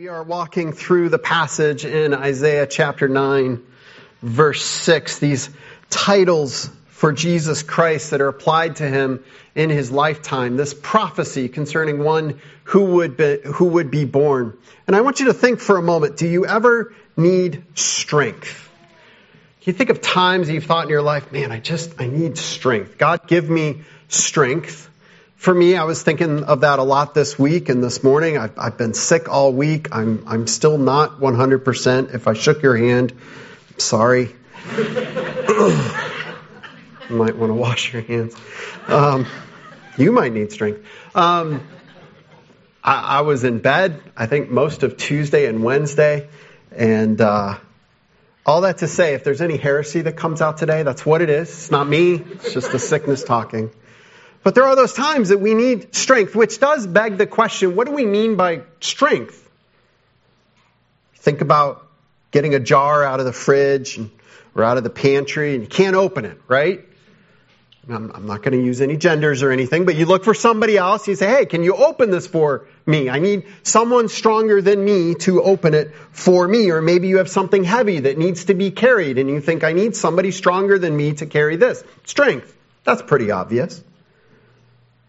We are walking through the passage in Isaiah chapter 9, verse 6. These titles for Jesus Christ that are applied to him in his lifetime. This prophecy concerning one who would be, who would be born. And I want you to think for a moment do you ever need strength? Can you think of times you've thought in your life, man, I just, I need strength. God, give me strength. For me, I was thinking of that a lot this week and this morning. I've, I've been sick all week. I'm, I'm still not 100%. If I shook your hand, I'm sorry. you might want to wash your hands. Um, you might need strength. Um, I, I, was in bed, I think, most of Tuesday and Wednesday. And uh, all that to say, if there's any heresy that comes out today, that's what it is. It's not me, it's just the sickness talking. But there are those times that we need strength, which does beg the question what do we mean by strength? Think about getting a jar out of the fridge or out of the pantry and you can't open it, right? I'm, I'm not going to use any genders or anything, but you look for somebody else. You say, hey, can you open this for me? I need someone stronger than me to open it for me. Or maybe you have something heavy that needs to be carried and you think, I need somebody stronger than me to carry this. Strength. That's pretty obvious.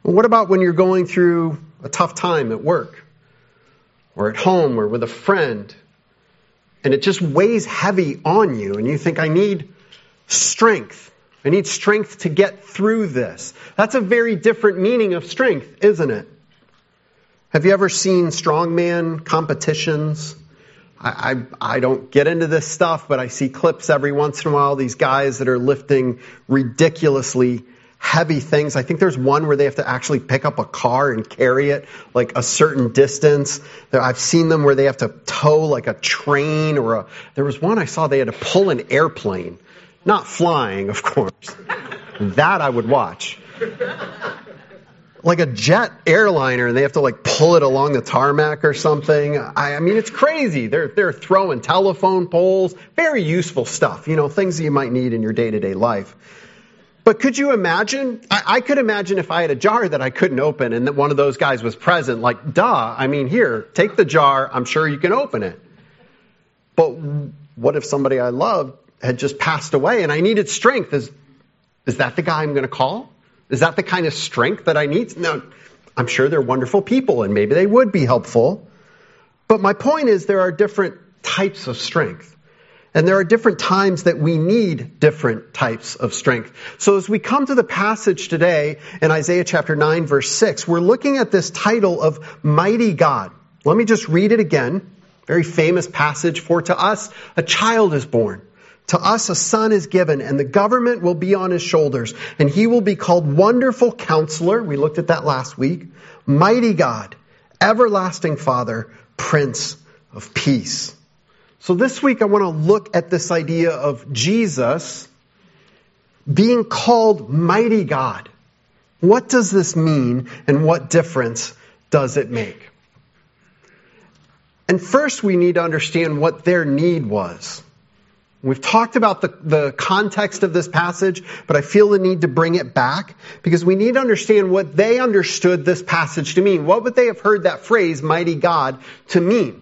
Well, what about when you're going through a tough time at work or at home or with a friend and it just weighs heavy on you and you think, I need strength. I need strength to get through this. That's a very different meaning of strength, isn't it? Have you ever seen strongman competitions? I, I, I, don't get into this stuff, but I see clips every once in a while, these guys that are lifting ridiculously heavy things. I think there's one where they have to actually pick up a car and carry it like a certain distance. I've seen them where they have to tow like a train or a, there was one I saw they had to pull an airplane. Not flying, of course. that I would watch. Like a jet airliner and they have to like pull it along the tarmac or something. I, I mean, it's crazy. They're, they're throwing telephone poles, very useful stuff, you know, things that you might need in your day to day life. But could you imagine? I, I, could imagine if I had a jar that I couldn't open and that one of those guys was present, like, duh, I mean, here, take the jar, I'm sure you can open it. But what if somebody I loved had just passed away and I needed strength? Is, is that the guy I'm going to call? Is that the kind of strength that I need? No, I'm sure they're wonderful people and maybe they would be helpful. But my point is there are different types of strength. And there are different times that we need different types of strength. So as we come to the passage today in Isaiah chapter 9 verse 6, we're looking at this title of Mighty God. Let me just read it again. Very famous passage. For to us a child is born. To us a son is given and the government will be on his shoulders and he will be called Wonderful Counselor. We looked at that last week. Mighty God, Everlasting Father, Prince of Peace. So this week I want to look at this idea of Jesus being called mighty God. What does this mean and what difference does it make? And first we need to understand what their need was. We've talked about the, the context of this passage, but I feel the need to bring it back because we need to understand what they understood this passage to mean. What would they have heard that phrase, mighty God, to mean?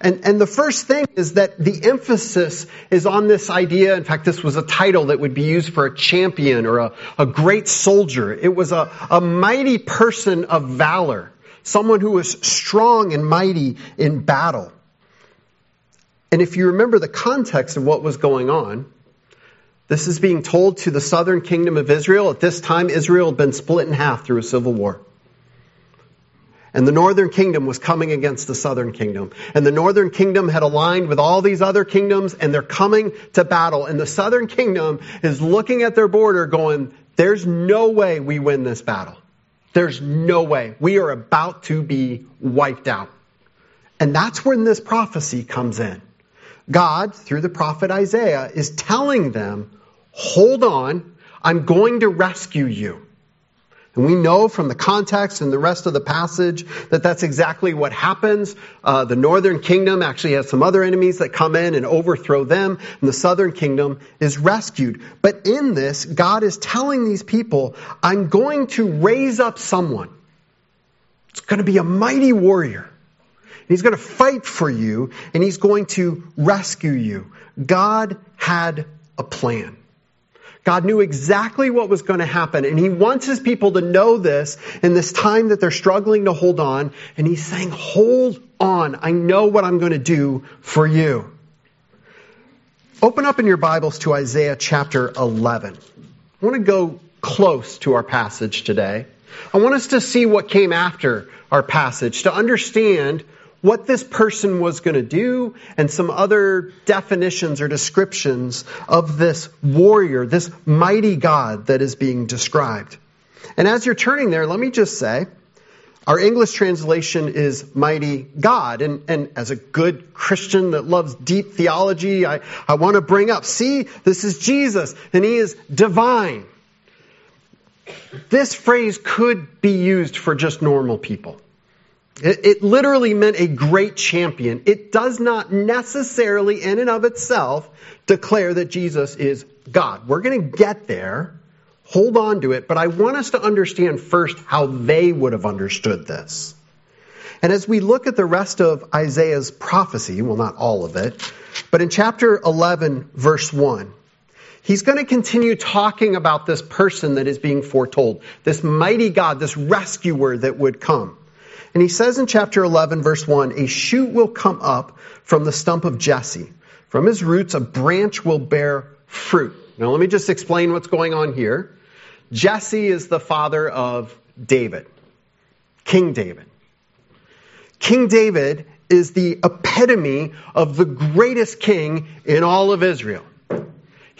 And, and the first thing is that the emphasis is on this idea. In fact, this was a title that would be used for a champion or a, a great soldier. It was a, a mighty person of valor, someone who was strong and mighty in battle. And if you remember the context of what was going on, this is being told to the southern kingdom of Israel. At this time, Israel had been split in half through a civil war. And the northern kingdom was coming against the southern kingdom. And the northern kingdom had aligned with all these other kingdoms and they're coming to battle. And the southern kingdom is looking at their border going, there's no way we win this battle. There's no way. We are about to be wiped out. And that's when this prophecy comes in. God, through the prophet Isaiah, is telling them, hold on, I'm going to rescue you. And we know from the context and the rest of the passage that that's exactly what happens. Uh, the northern kingdom actually has some other enemies that come in and overthrow them, and the southern kingdom is rescued. But in this, God is telling these people, I'm going to raise up someone. It's going to be a mighty warrior. He's going to fight for you and he's going to rescue you. God had a plan. God knew exactly what was going to happen, and He wants His people to know this in this time that they're struggling to hold on. And He's saying, Hold on. I know what I'm going to do for you. Open up in your Bibles to Isaiah chapter 11. I want to go close to our passage today. I want us to see what came after our passage, to understand what this person was going to do and some other definitions or descriptions of this warrior, this mighty God that is being described. And as you're turning there, let me just say, our English translation is mighty God. And, and as a good Christian that loves deep theology, I, I want to bring up, see, this is Jesus and he is divine. This phrase could be used for just normal people. It, it literally meant a great champion. It does not necessarily, in and of itself, declare that Jesus is God. We're going to get there. Hold on to it, but I want us to understand first how they would have understood this. And as we look at the rest of Isaiah's prophecy, well, not all of it, but in chapter 11, verse 1, he's going to continue talking about this person that is being foretold, this mighty God, this rescuer that would come. And he says in chapter 11, verse 1, a shoot will come up from the stump of Jesse. From his roots, a branch will bear fruit. Now, let me just explain what's going on here. Jesse is the father of David, King David. King David is the epitome of the greatest king in all of Israel.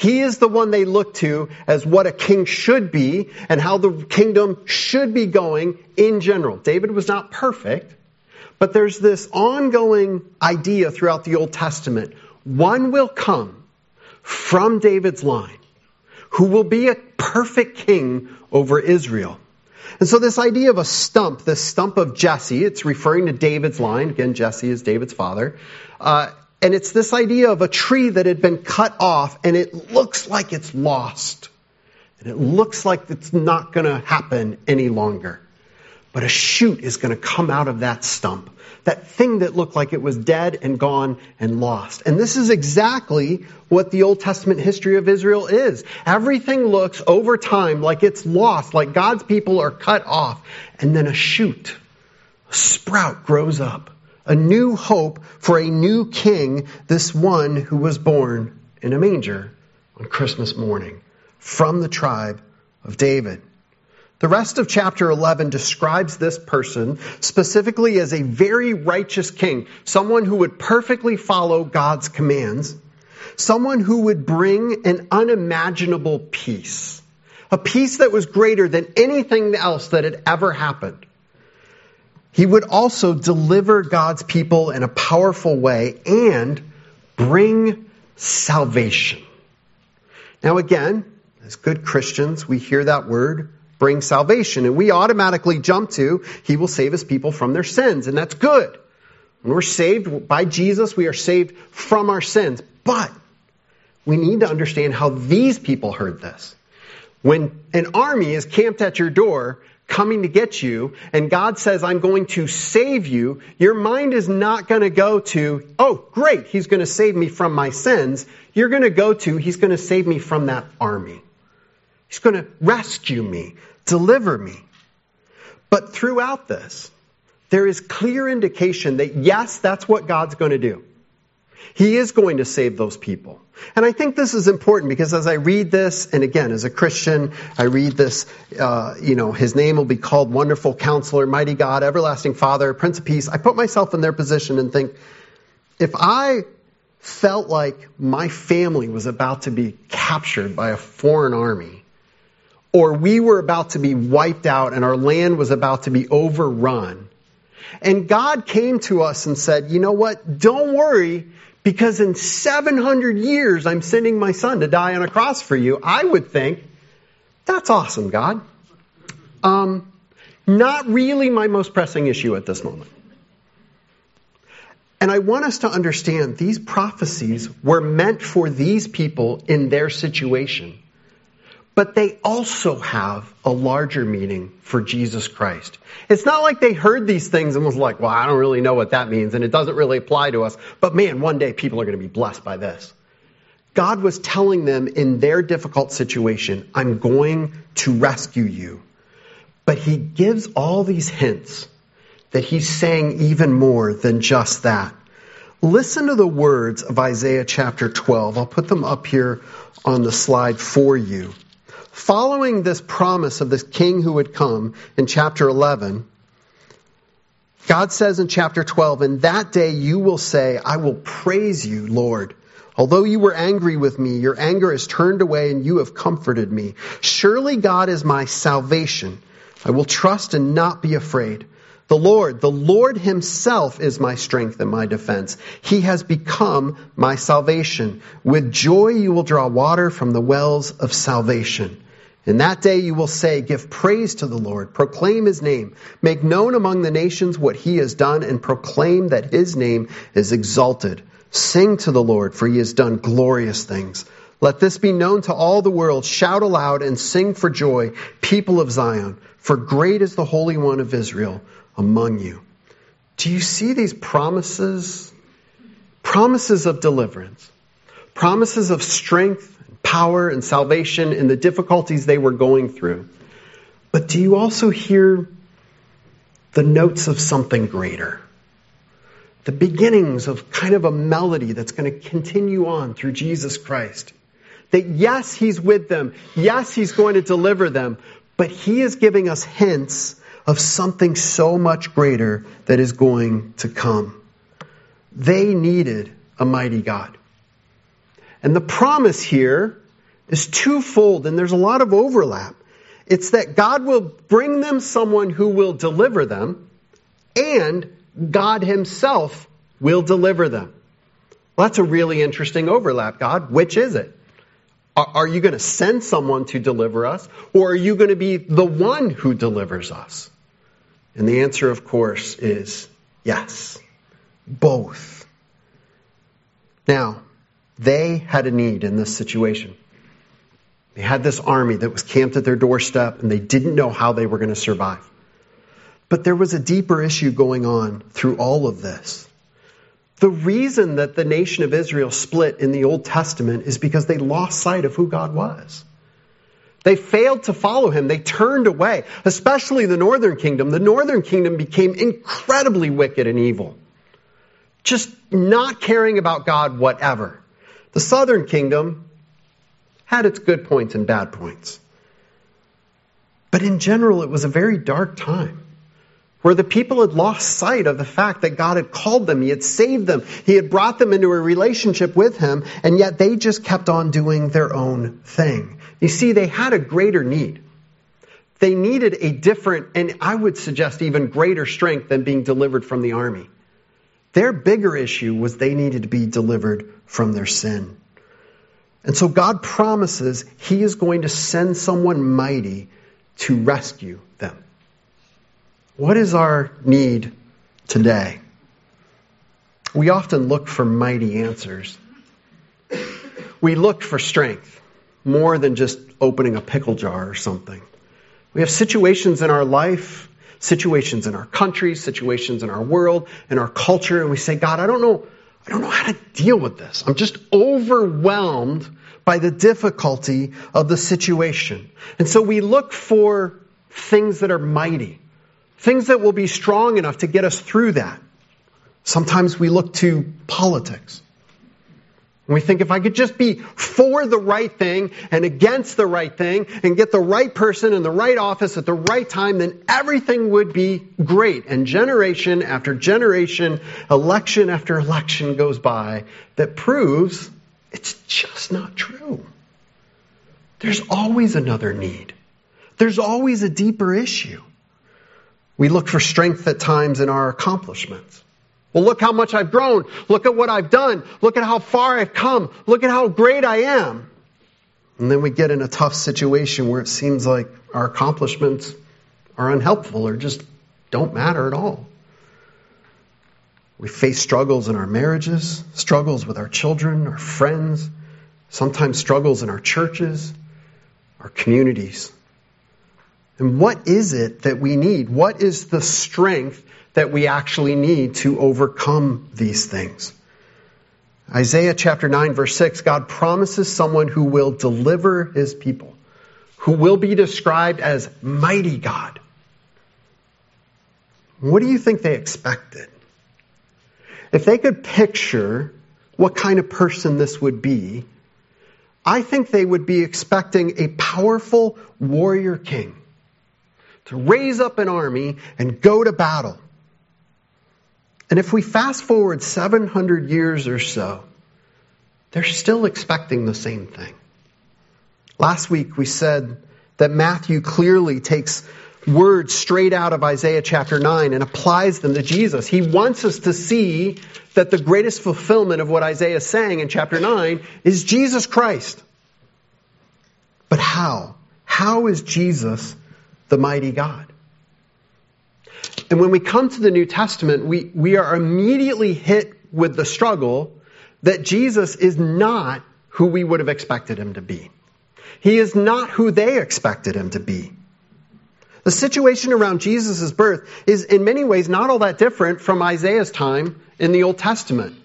He is the one they look to as what a king should be and how the kingdom should be going in general. David was not perfect, but there's this ongoing idea throughout the Old Testament. One will come from David's line who will be a perfect king over Israel. And so this idea of a stump, this stump of Jesse, it's referring to David's line. Again, Jesse is David's father. Uh, and it's this idea of a tree that had been cut off and it looks like it's lost. And it looks like it's not going to happen any longer. But a shoot is going to come out of that stump. That thing that looked like it was dead and gone and lost. And this is exactly what the Old Testament history of Israel is. Everything looks over time like it's lost, like God's people are cut off. And then a shoot, a sprout grows up a new hope for a new king, this one who was born in a manger on Christmas morning from the tribe of David. The rest of chapter 11 describes this person specifically as a very righteous king, someone who would perfectly follow God's commands, someone who would bring an unimaginable peace, a peace that was greater than anything else that had ever happened. He would also deliver God's people in a powerful way and bring salvation. Now, again, as good Christians, we hear that word, bring salvation, and we automatically jump to, He will save His people from their sins, and that's good. When we're saved by Jesus, we are saved from our sins. But we need to understand how these people heard this. When an army is camped at your door, coming to get you and God says, I'm going to save you, your mind is not going to go to, oh, great, he's going to save me from my sins. You're going to go to, he's going to save me from that army. He's going to rescue me, deliver me. But throughout this, there is clear indication that yes, that's what God's going to do. He is going to save those people. And I think this is important because as I read this, and again, as a Christian, I read this, uh, you know, his name will be called Wonderful Counselor, Mighty God, Everlasting Father, Prince of Peace. I put myself in their position and think, if I felt like my family was about to be captured by a foreign army, or we were about to be wiped out and our land was about to be overrun, and God came to us and said, you know what? Don't worry because in 700 years I'm sending my son to die on a cross for you, I would think, that's awesome, God. Um, not really my most pressing issue at this moment. And I want us to understand these prophecies were meant for these people in their situation. But they also have a larger meaning for Jesus Christ. It's not like they heard these things and was like, well, I don't really know what that means and it doesn't really apply to us, but man, one day people are going to be blessed by this. God was telling them in their difficult situation, I'm going to rescue you. But he gives all these hints that he's saying even more than just that. Listen to the words of Isaiah chapter 12. I'll put them up here on the slide for you. Following this promise of this king who would come in chapter 11, God says in chapter 12, In that day you will say, I will praise you, Lord. Although you were angry with me, your anger is turned away and you have comforted me. Surely God is my salvation. I will trust and not be afraid. The Lord, the Lord himself is my strength and my defense. He has become my salvation. With joy you will draw water from the wells of salvation. In that day you will say, Give praise to the Lord, proclaim his name, make known among the nations what he has done, and proclaim that his name is exalted. Sing to the Lord, for he has done glorious things. Let this be known to all the world. Shout aloud and sing for joy, people of Zion, for great is the Holy One of Israel among you. Do you see these promises? Promises of deliverance, promises of strength, power, and salvation in the difficulties they were going through. But do you also hear the notes of something greater? The beginnings of kind of a melody that's going to continue on through Jesus Christ. That yes, He's with them. Yes, He's going to deliver them. But He is giving us hints of something so much greater that is going to come. They needed a mighty God. And the promise here is twofold, and there's a lot of overlap. It's that God will bring them someone who will deliver them, and God Himself will deliver them. Well, that's a really interesting overlap, God. Which is it? Are you going to send someone to deliver us, or are you going to be the one who delivers us? And the answer, of course, is yes. Both. Now, they had a need in this situation. They had this army that was camped at their doorstep and they didn't know how they were going to survive. But there was a deeper issue going on through all of this. The reason that the nation of Israel split in the Old Testament is because they lost sight of who God was. They failed to follow him. They turned away, especially the northern kingdom. The northern kingdom became incredibly wicked and evil, just not caring about God, whatever. The southern kingdom had its good points and bad points. But in general, it was a very dark time where the people had lost sight of the fact that God had called them, He had saved them, He had brought them into a relationship with Him, and yet they just kept on doing their own thing. You see, they had a greater need. They needed a different, and I would suggest even greater strength than being delivered from the army. Their bigger issue was they needed to be delivered from their sin. And so God promises He is going to send someone mighty to rescue them. What is our need today? We often look for mighty answers. We look for strength more than just opening a pickle jar or something. We have situations in our life, situations in our country, situations in our world, in our culture, and we say, God, I don't know, I don't know how to deal with this. I'm just overwhelmed by the difficulty of the situation. And so we look for things that are mighty, things that will be strong enough to get us through that. Sometimes we look to politics. And we think if I could just be for the right thing and against the right thing and get the right person in the right office at the right time, then everything would be great. And generation after generation, election after election goes by that proves it's just not true. There's always another need. There's always a deeper issue. We look for strength at times in our accomplishments. Well, look how much I've grown. Look at what I've done. Look at how far I've come. Look at how great I am. And then we get in a tough situation where it seems like our accomplishments are unhelpful or just don't matter at all. We face struggles in our marriages, struggles with our children, our friends, sometimes struggles in our churches. our communities. And what is it that we need? What is the strength that we actually need to overcome these things? Isaiah chapter 9 verse 6, God promises someone who will deliver his people, who will be described as mighty God. What do you think they expected? If they could picture what kind of person this would be, I think they would be expecting a powerful warrior king to raise up an army and go to battle. And if we fast forward 700 years or so, they're still expecting the same thing. Last week we said that Matthew clearly takes words straight out of Isaiah chapter 9 and applies them to Jesus. He wants us to see that the greatest fulfillment of what Isaiah is saying in chapter 9 is Jesus Christ. But how? How is Jesus the mighty God? And when we come to the New Testament, we, we are immediately hit with the struggle that Jesus is not who we would have expected him to be. He is not who they expected him to be. The situation around Jesus' birth is in many ways not all that different from Isaiah's time in the Old Testament.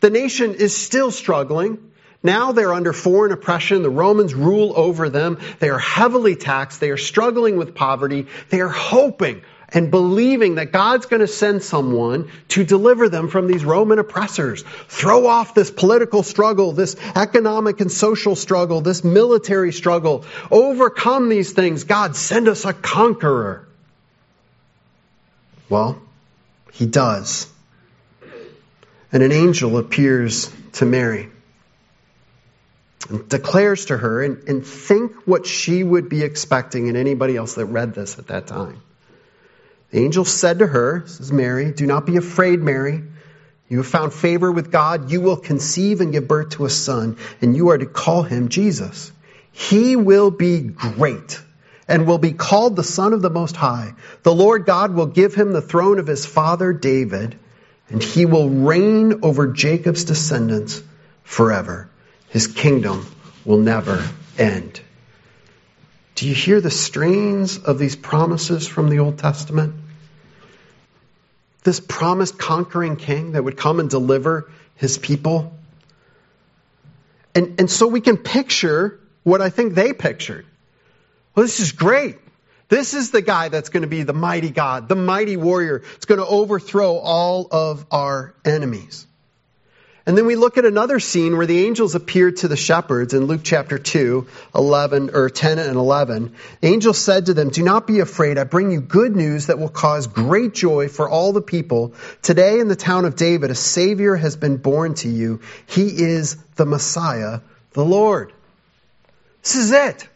The nation is still struggling. Now they're under foreign oppression. The Romans rule over them. They are heavily taxed. They are struggling with poverty. They are hoping and believing that God's going to send someone to deliver them from these Roman oppressors, throw off this political struggle, this economic and social struggle, this military struggle, overcome these things. God, send us a conqueror. Well, he does. And an angel appears to Mary declares to her, and, and think what she would be expecting and anybody else that read this at that time. The angel said to her, this is Mary, do not be afraid, Mary. You have found favor with God. You will conceive and give birth to a son, and you are to call him Jesus. He will be great and will be called the Son of the Most High. The Lord God will give him the throne of his father David, and he will reign over Jacob's descendants forever. His kingdom will never end. Do you hear the strains of these promises from the Old Testament? This promised conquering king that would come and deliver his people. And, and so we can picture what I think they pictured. Well, this is great. This is the guy that's going to be the mighty God, the mighty warrior. It's going to overthrow all of our enemies. And then we look at another scene where the angels appeared to the shepherds in Luke chapter 2, 11, or 10 and 11. The angel said to them, Do not be afraid. I bring you good news that will cause great joy for all the people. Today in the town of David, a Savior has been born to you. He is the Messiah, the Lord. This is it.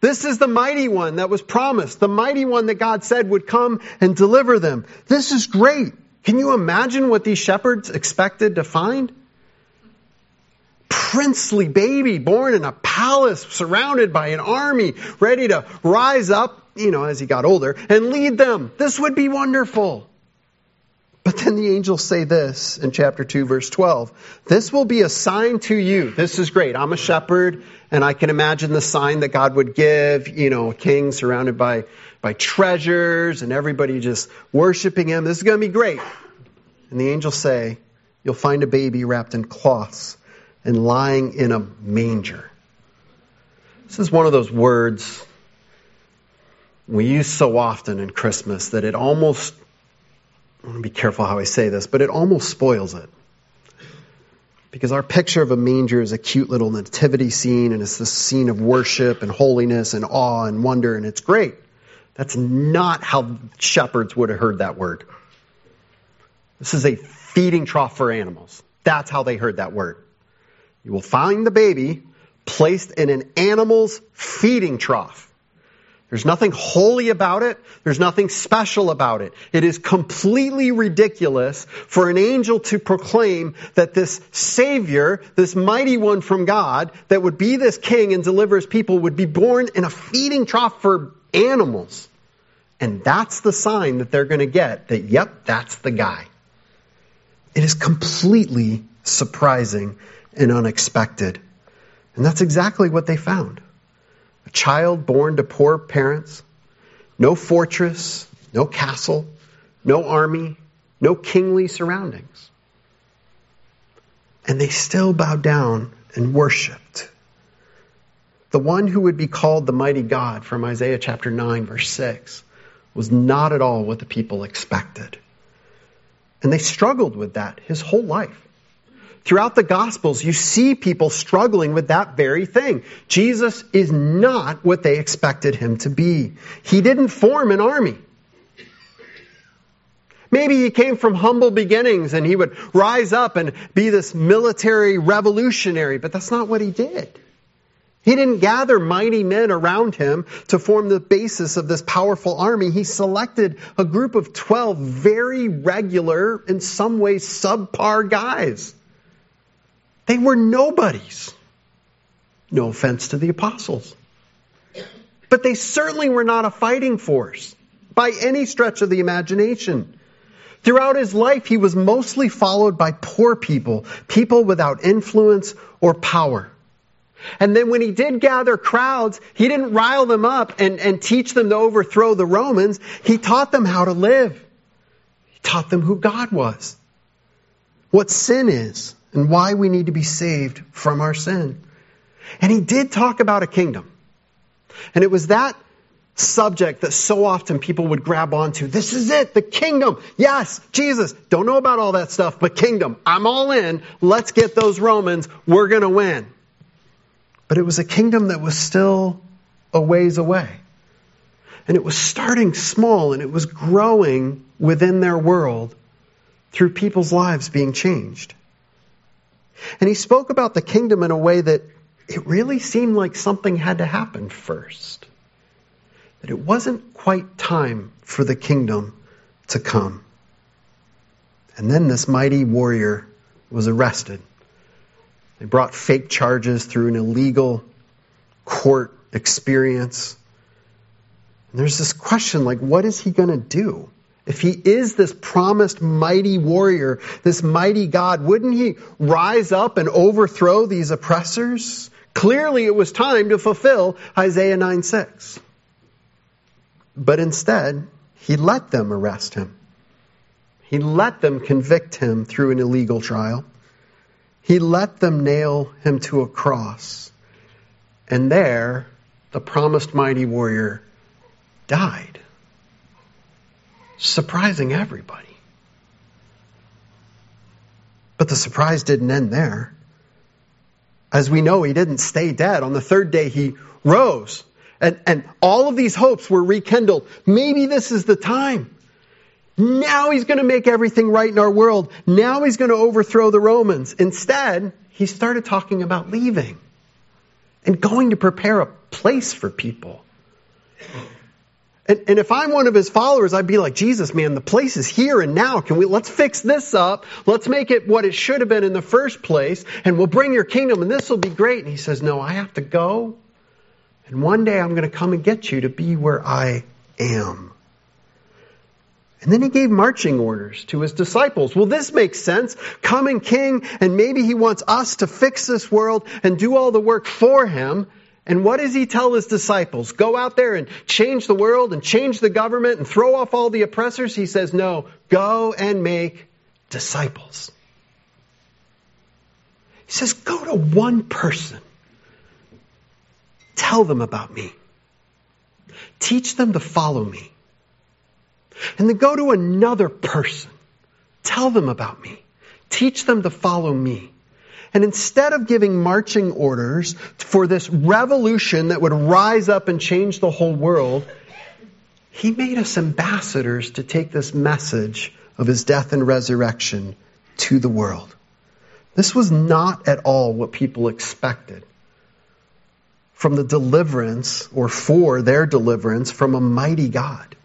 This is the mighty one that was promised, the mighty one that God said would come and deliver them. This is great. Can you imagine what these shepherds expected to find? Princely baby born in a palace surrounded by an army ready to rise up, you know, as he got older and lead them. This would be wonderful. But then the angels say this in chapter 2 verse 12. This will be a sign to you. This is great. I'm a shepherd and I can imagine the sign that God would give, you know, a king surrounded by by treasures and everybody just worshiping him. This is going to be great. And the angels say, You'll find a baby wrapped in cloths and lying in a manger. This is one of those words we use so often in Christmas that it almost, I want to be careful how I say this, but it almost spoils it. Because our picture of a manger is a cute little nativity scene, and it's this scene of worship and holiness and awe and wonder, and it's great. That's not how shepherds would have heard that word. This is a feeding trough for animals. That's how they heard that word. You will find the baby placed in an animal's feeding trough. There's nothing holy about it. There's nothing special about it. It is completely ridiculous for an angel to proclaim that this Savior, this mighty one from God, that would be this king and deliver his people, would be born in a feeding trough for animals. And that's the sign that they're going to get that, yep, that's the guy. It is completely surprising and unexpected. And that's exactly what they found. A child born to poor parents, no fortress, no castle, no army, no kingly surroundings. And they still bowed down and worshiped. The one who would be called the mighty God from Isaiah chapter 9, verse 6, was not at all what the people expected. And they struggled with that his whole life. Throughout the Gospels, you see people struggling with that very thing. Jesus is not what they expected him to be. He didn't form an army. Maybe he came from humble beginnings and he would rise up and be this military revolutionary, but that's not what he did. He didn't gather mighty men around him to form the basis of this powerful army. He selected a group of 12 very regular, in some ways subpar guys. They were nobodies. No offense to the apostles. But they certainly were not a fighting force by any stretch of the imagination. Throughout his life, he was mostly followed by poor people, people without influence or power. And then when he did gather crowds, he didn't rile them up and, and teach them to overthrow the Romans. He taught them how to live. He taught them who God was, what sin is, and why we need to be saved from our sin. And he did talk about a kingdom. And it was that subject that so often people would grab onto. This is it, the kingdom. Yes, Jesus. Don't know about all that stuff, but kingdom. I'm all in. Let's get those Romans. We're going to win. But it was a kingdom that was still a ways away. And it was starting small and it was growing within their world through people's lives being changed. And he spoke about the kingdom in a way that it really seemed like something had to happen first that it wasn't quite time for the kingdom to come. And then this mighty warrior was arrested. They brought fake charges through an illegal court experience. And there's this question like, what is he going to do? If he is this promised mighty warrior, this mighty God, wouldn't he rise up and overthrow these oppressors? Clearly, it was time to fulfill Isaiah 9 6. But instead, he let them arrest him. He let them convict him through an illegal trial. He let them nail him to a cross. And there, the promised mighty warrior died, surprising everybody. But the surprise didn't end there. As we know, he didn't stay dead. On the third day, he rose and, and all of these hopes were rekindled. Maybe this is the time. Now he's going to make everything right in our world. Now he's going to overthrow the Romans. Instead, he started talking about leaving and going to prepare a place for people. And, and, if I'm one of his followers, I'd be like, Jesus, man, the place is here and now. Can we, let's fix this up. Let's make it what it should have been in the first place and we'll bring your kingdom and this will be great. And he says, no, I have to go and one day I'm going to come and get you to be where I am. And then he gave marching orders to his disciples. Well, this makes sense. Coming king, and maybe he wants us to fix this world and do all the work for him. And what does he tell his disciples? Go out there and change the world and change the government and throw off all the oppressors? He says, no, go and make disciples. He says, go to one person Tell them about me. Teach them to follow me. And then go to another person. Tell them about me. Teach them to follow me. And instead of giving marching orders for this revolution that would rise up and change the whole world, he made us ambassadors to take this message of his death and resurrection to the world. This was not at all what people expected from the deliverance or for their deliverance from a mighty God.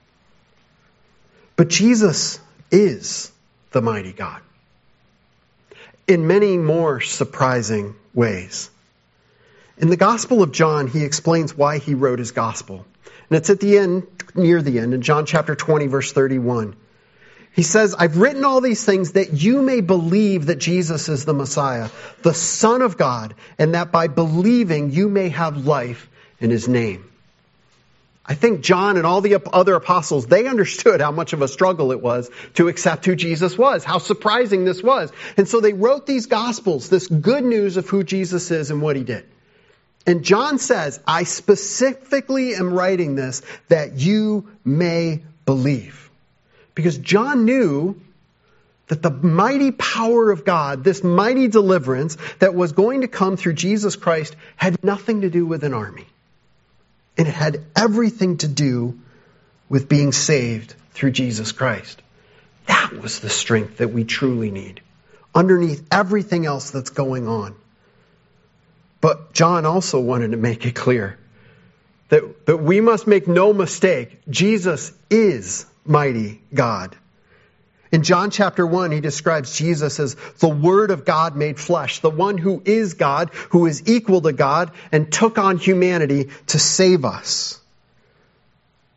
But Jesus is the mighty God in many more surprising ways. In the Gospel of John, he explains why he wrote his Gospel. And it's at the end, near the end, in John chapter 20, verse 31. He says, I've written all these things that you may believe that Jesus is the Messiah, the Son of God, and that by believing you may have life in his name. I think John and all the other apostles, they understood how much of a struggle it was to accept who Jesus was, how surprising this was. And so they wrote these gospels, this good news of who Jesus is and what he did. And John says, I specifically am writing this that you may believe. Because John knew that the mighty power of God, this mighty deliverance that was going to come through Jesus Christ, had nothing to do with an army. And it had everything to do with being saved through Jesus Christ. That was the strength that we truly need, underneath everything else that's going on. But John also wanted to make it clear that, that we must make no mistake. Jesus is mighty God. In John chapter 1, he describes Jesus as the Word of God made flesh, the one who is God, who is equal to God, and took on humanity to save us.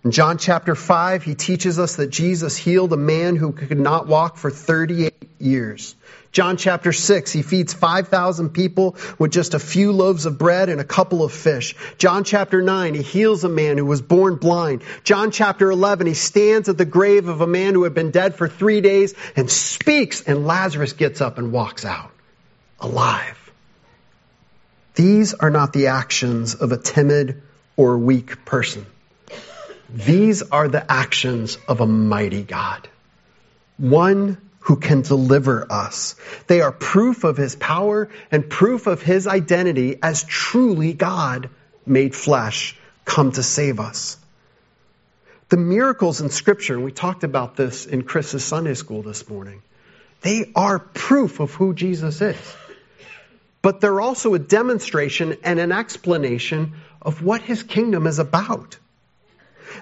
In John chapter 5, he teaches us that Jesus healed a man who could not walk for 38 years. John chapter 6, he feeds 5,000 people with just a few loaves of bread and a couple of fish. John chapter 9, he heals a man who was born blind. John chapter 11, he stands at the grave of a man who had been dead for three days and speaks, and Lazarus gets up and walks out alive. These are not the actions of a timid or weak person. These are the actions of a mighty God. One who can deliver us. They are proof of his power and proof of his identity as truly God made flesh come to save us. The miracles in scripture, and we talked about this in Chris's Sunday school this morning, they are proof of who Jesus is. But they're also a demonstration and an explanation of what his kingdom is about.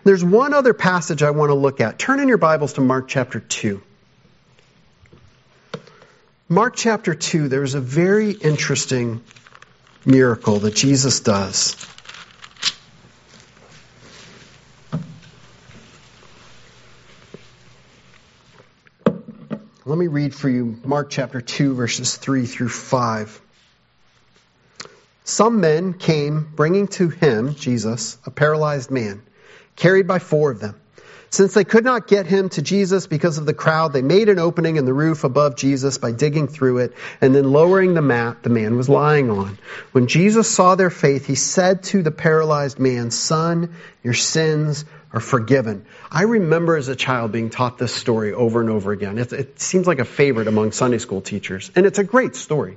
There's one other passage I want to look at. Turn in your Bibles to Mark chapter 2. Mark chapter 2, there's a very interesting miracle that Jesus does. Let me read for you Mark chapter 2, verses 3 through 5. Some men came bringing to him, Jesus, a paralyzed man, carried by four of them. Since they could not get him to Jesus because of the crowd, they made an opening in the roof above Jesus by digging through it and then lowering the mat the man was lying on. When Jesus saw their faith, he said to the paralyzed man, Son, your sins are forgiven. I remember as a child being taught this story over and over again. It, it seems like a favorite among Sunday school teachers, and it's a great story.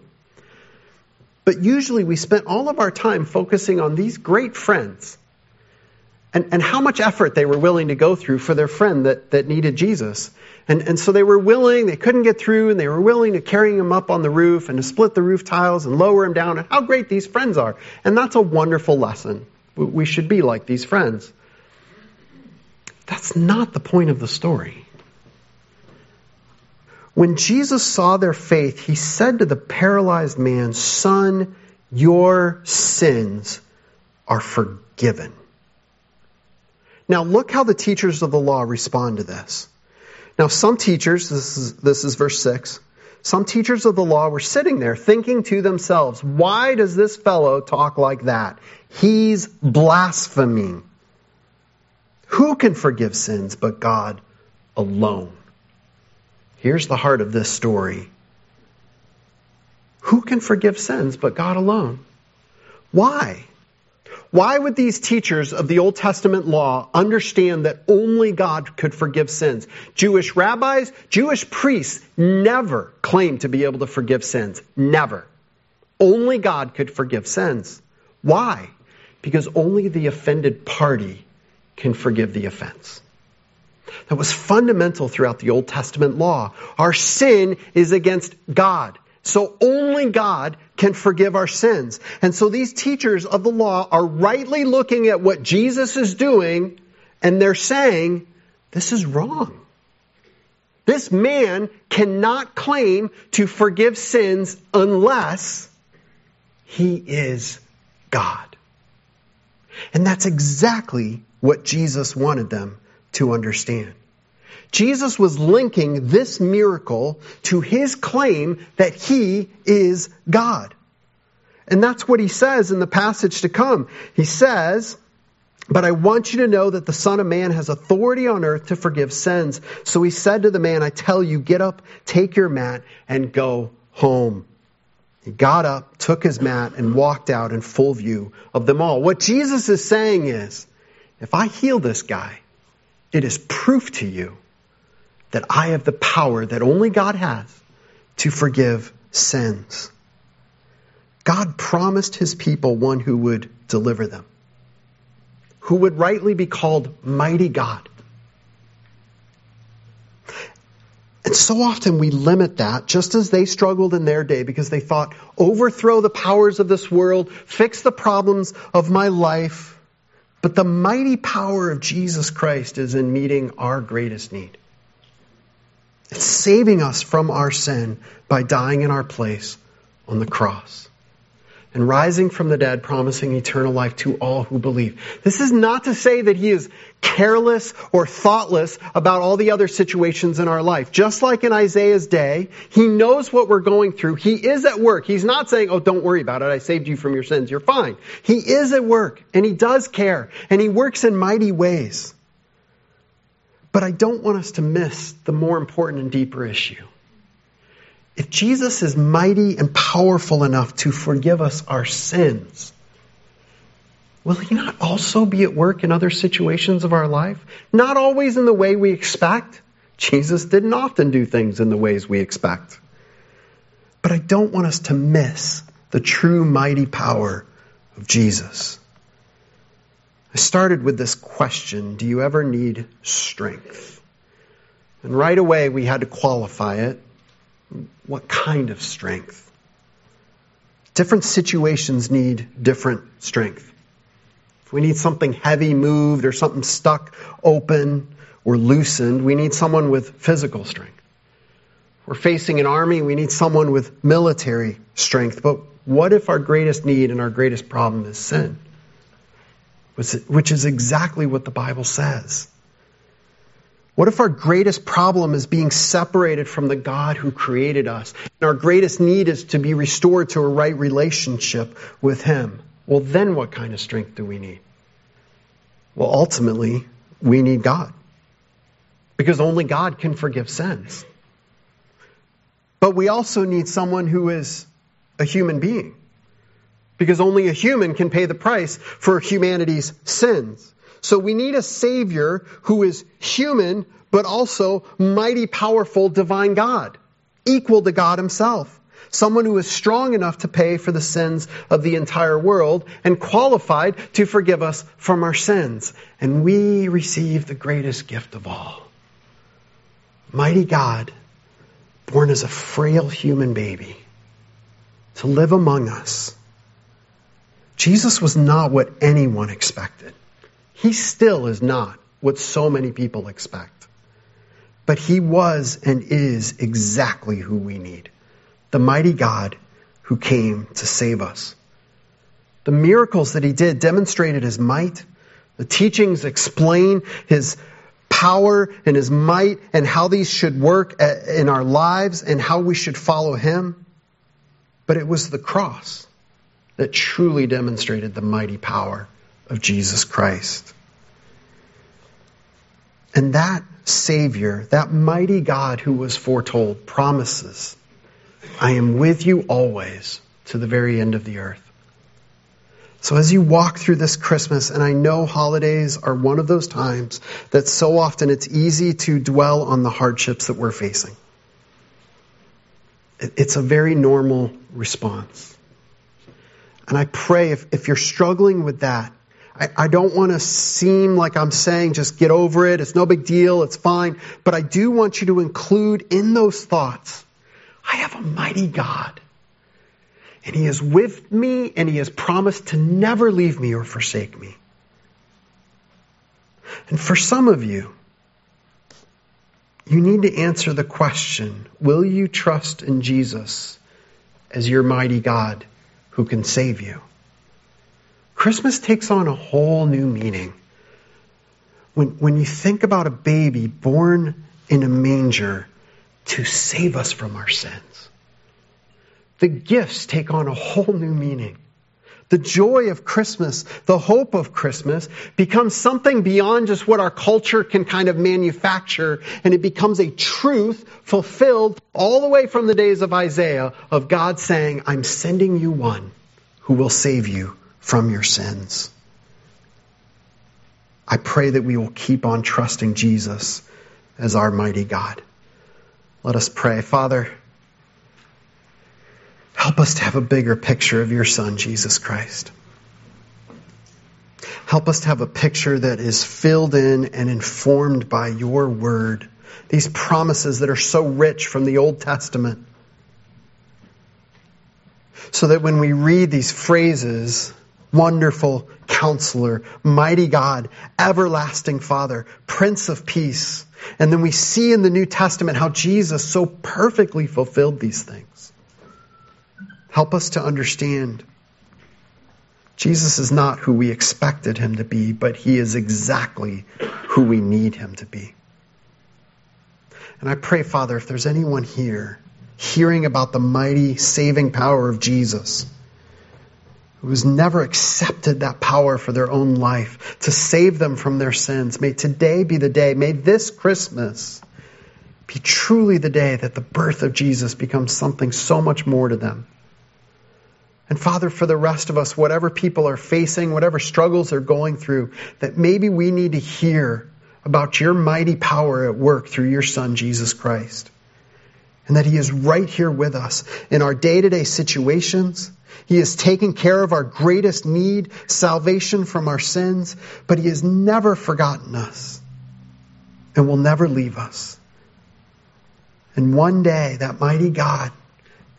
But usually we spent all of our time focusing on these great friends and, and how much effort they were willing to go through for their friend that, that needed Jesus. And, and so they were willing, they couldn't get through, and they were willing to carry him up on the roof and to split the roof tiles and lower him down, and how great these friends are. And that's a wonderful lesson. We should be like these friends. That's not the point of the story. When Jesus saw their faith, he said to the paralyzed man, Son, your sins are forgiven. Now look how the teachers of the law respond to this. Now some teachers, this is, this is verse 6, some teachers of the law were sitting there thinking to themselves, why does this fellow talk like that? He's blaspheming. Who can forgive sins but God alone? Here's the heart of this story. Who can forgive sins but God alone? Why? Why would these teachers of the Old Testament law understand that only God could forgive sins? Jewish rabbis, Jewish priests never claimed to be able to forgive sins. Never. Only God could forgive sins. Why? Because only the offended party can forgive the offense. That was fundamental throughout the Old Testament law. Our sin is against God. So only God can forgive our sins. And so these teachers of the law are rightly looking at what Jesus is doing and they're saying, this is wrong. This man cannot claim to forgive sins unless he is God. And that's exactly what Jesus wanted them to understand. Jesus was linking this miracle to his claim that he is God. And that's what he says in the passage to come. He says, but I want you to know that the Son of Man has authority on earth to forgive sins. So he said to the man, I tell you, get up, take your mat, and go home. He got up, took his mat, and walked out in full view of them all. What Jesus is saying is, if I heal this guy, it is proof to you that I have the power that only God has to forgive sins. God promised his people one who would deliver them, who would rightly be called mighty God. And so often we limit that, just as they struggled in their day, because they thought, overthrow the powers of this world, fix the problems of my life. But the mighty power of Jesus Christ is in meeting our greatest need. It's saving us from our sin by dying in our place on the cross and rising from the dead, promising eternal life to all who believe. This is not to say that he is careless or thoughtless about all the other situations in our life. Just like in Isaiah's day, he knows what we're going through. He is at work. He's not saying, oh, don't worry about it. I saved you from your sins. You're fine. He is at work and he does care and he works in mighty ways. But I don't want us to miss the more important and deeper issue. If Jesus is mighty and powerful enough to forgive us our sins, will he not also be at work in other situations of our life? Not always in the way we expect. Jesus didn't often do things in the ways we expect. But I don't want us to miss the true mighty power of Jesus. I started with this question Do you ever need strength? And right away we had to qualify it what kind of strength? Different situations need different strength. If we need something heavy moved or something stuck open or loosened, we need someone with physical strength. If we're facing an army, we need someone with military strength. But what if our greatest need and our greatest problem is sin? Which is exactly what the Bible says. What if our greatest problem is being separated from the God who created us? And our greatest need is to be restored to a right relationship with Him. Well, then what kind of strength do we need? Well, ultimately, we need God. Because only God can forgive sins. But we also need someone who is a human being. Because only a human can pay the price for humanity's sins. So we need a Savior who is human, but also mighty, powerful, divine God, equal to God Himself. Someone who is strong enough to pay for the sins of the entire world and qualified to forgive us from our sins. And we receive the greatest gift of all. Mighty God, born as a frail human baby, to live among us. Jesus was not what anyone expected. He still is not what so many people expect. But he was and is exactly who we need. The mighty God who came to save us. The miracles that he did demonstrated his might. The teachings explain his power and his might and how these should work in our lives and how we should follow him. But it was the cross that truly demonstrated the mighty power of Jesus Christ. And that Savior, that mighty God who was foretold, promises, I am with you always to the very end of the earth. So as you walk through this Christmas, and I know holidays are one of those times that so often it's easy to dwell on the hardships that we're facing. It's a very normal response. And I pray if, if you're struggling with that, I, I don't want to seem like I'm saying just get over it. It's no big deal. It's fine. But I do want you to include in those thoughts, I have a mighty God. And he is with me and he has promised to never leave me or forsake me. And for some of you, you need to answer the question, will you trust in Jesus as your mighty God who can save you? Christmas takes on a whole new meaning. When, when you think about a baby born in a manger to save us from our sins, the gifts take on a whole new meaning. The joy of Christmas, the hope of Christmas becomes something beyond just what our culture can kind of manufacture, and it becomes a truth fulfilled all the way from the days of Isaiah of God saying, I'm sending you one who will save you from your sins. I pray that we will keep on trusting Jesus as our mighty God. Let us pray. Father, help us to have a bigger picture of your Son, Jesus Christ. Help us to have a picture that is filled in and informed by your word. These promises that are so rich from the Old Testament. So that when we read these phrases, wonderful counselor, mighty God, everlasting Father, Prince of Peace. And then we see in the New Testament how Jesus so perfectly fulfilled these things. Help us to understand Jesus is not who we expected him to be, but he is exactly who we need him to be. And I pray, Father, if there's anyone here hearing about the mighty saving power of Jesus, who has never accepted that power for their own life to save them from their sins. May today be the day, may this Christmas be truly the day that the birth of Jesus becomes something so much more to them. And Father, for the rest of us, whatever people are facing, whatever struggles they're going through, that maybe we need to hear about your mighty power at work through your Son, Jesus Christ. And that He is right here with us in our day to day situations he has taken care of our greatest need, salvation from our sins, but He has never forgotten us and will never leave us. And one day, that mighty God,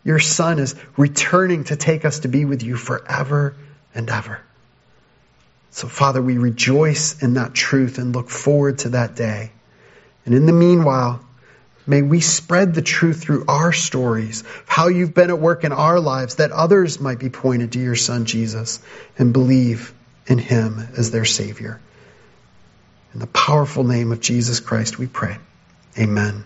your Son, is returning to take us to be with you forever and ever. So, Father, we rejoice in that truth and look forward to that day. And in the meanwhile, May we spread the truth through our stories, how you've been at work in our lives, that others might be pointed to your Son Jesus and believe in him as their Savior. In the powerful name of Jesus Christ, we pray. Amen.